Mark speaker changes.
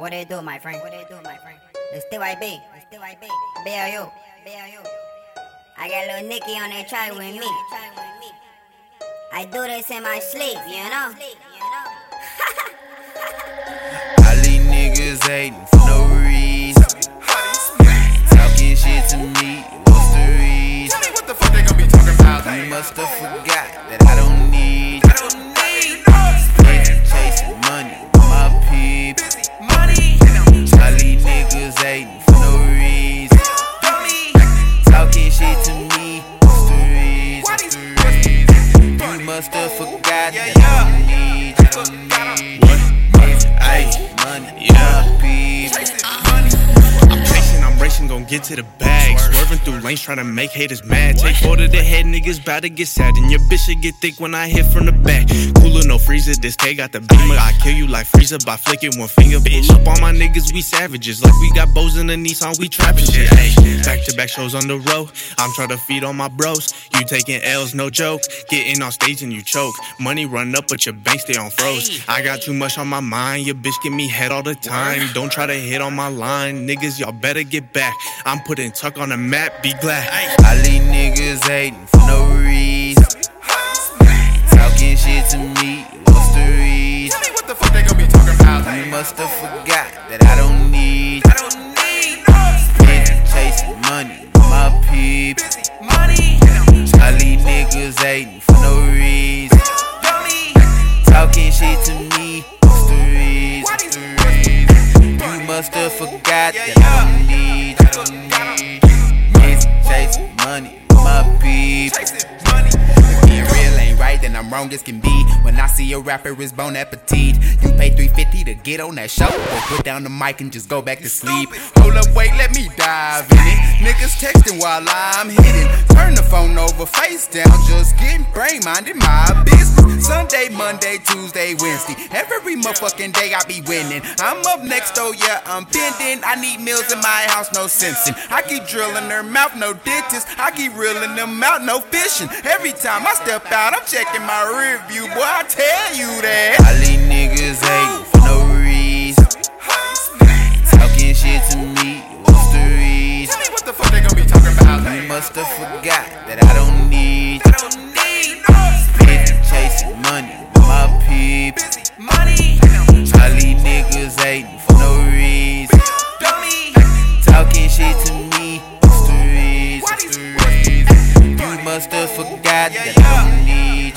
Speaker 1: What they do, my friend? What they do, my friend? It's TYB. It's TYB. BLU. BLU. I got little Nicky on that track with me. I do this in my sleep, you know?
Speaker 2: All these niggas hating for no reason. Talking shit to me, what's the reason?
Speaker 3: Tell me what the fuck they gon' be talking about.
Speaker 2: You must have forgot to me,
Speaker 3: these what's
Speaker 2: You must have forgot
Speaker 4: get to the bag. Swerving through lanes, trying to make haters mad. Take four to the head, niggas bout to get sad. And your bitch should get thick when I hit from the back. Cooler, no freezer, this K got the beamer. I kill you like freezer by flicking one finger. Pull up on my niggas, we savages. Like we got bows in the Nissan, we trapping shit. Back to back shows on the road. I'm trying to feed on my bros. You taking L's, no joke. Getting on stage and you choke. Money run up, but your bank stay on froze. I got too much on my mind. Your bitch give me head all the time. Don't try to hit on my line. Niggas, y'all better get back. I'm putting tuck on the map, be glad.
Speaker 2: All these niggas hating for no reason. Talking shit to me, what's the reason?
Speaker 3: Tell me what the fuck they gon' be talking about.
Speaker 2: You must have forgot that I don't need
Speaker 3: I don't need no
Speaker 2: Busy chasing money my people.
Speaker 3: money.
Speaker 2: All these niggas hating for no reason. Talking shit to me, what's the reason?
Speaker 3: Why these what's
Speaker 2: You must have forgot that I don't need, Chasing money my people.
Speaker 5: Being real ain't right, then I'm wrong as can be. When I see a rapper, it's bon appetit. You pay 350 to get on that show, but put down the mic and just go back to sleep. Hold up, wait, let me dive in it. Niggas texting while I'm hitting. Turn the phone over, face down, just getting brain minded my business. Sunday, Monday, Tuesday, Wednesday. Every motherfucking day I be winning. I'm up next, oh yeah, I'm pending. I need meals in my house, no sensing. I keep drilling their mouth, no dentist. I keep reeling them out, no fishing. Every time I step out, I'm checking my review, boy. I tell you that.
Speaker 2: All these niggas hating for no reason. Talking shit to me, what's the reason?
Speaker 3: Tell me what the fuck they gon' be talking about.
Speaker 2: You must have forgot that I don't shit to me,
Speaker 3: Why
Speaker 2: reason? You must have forgot that I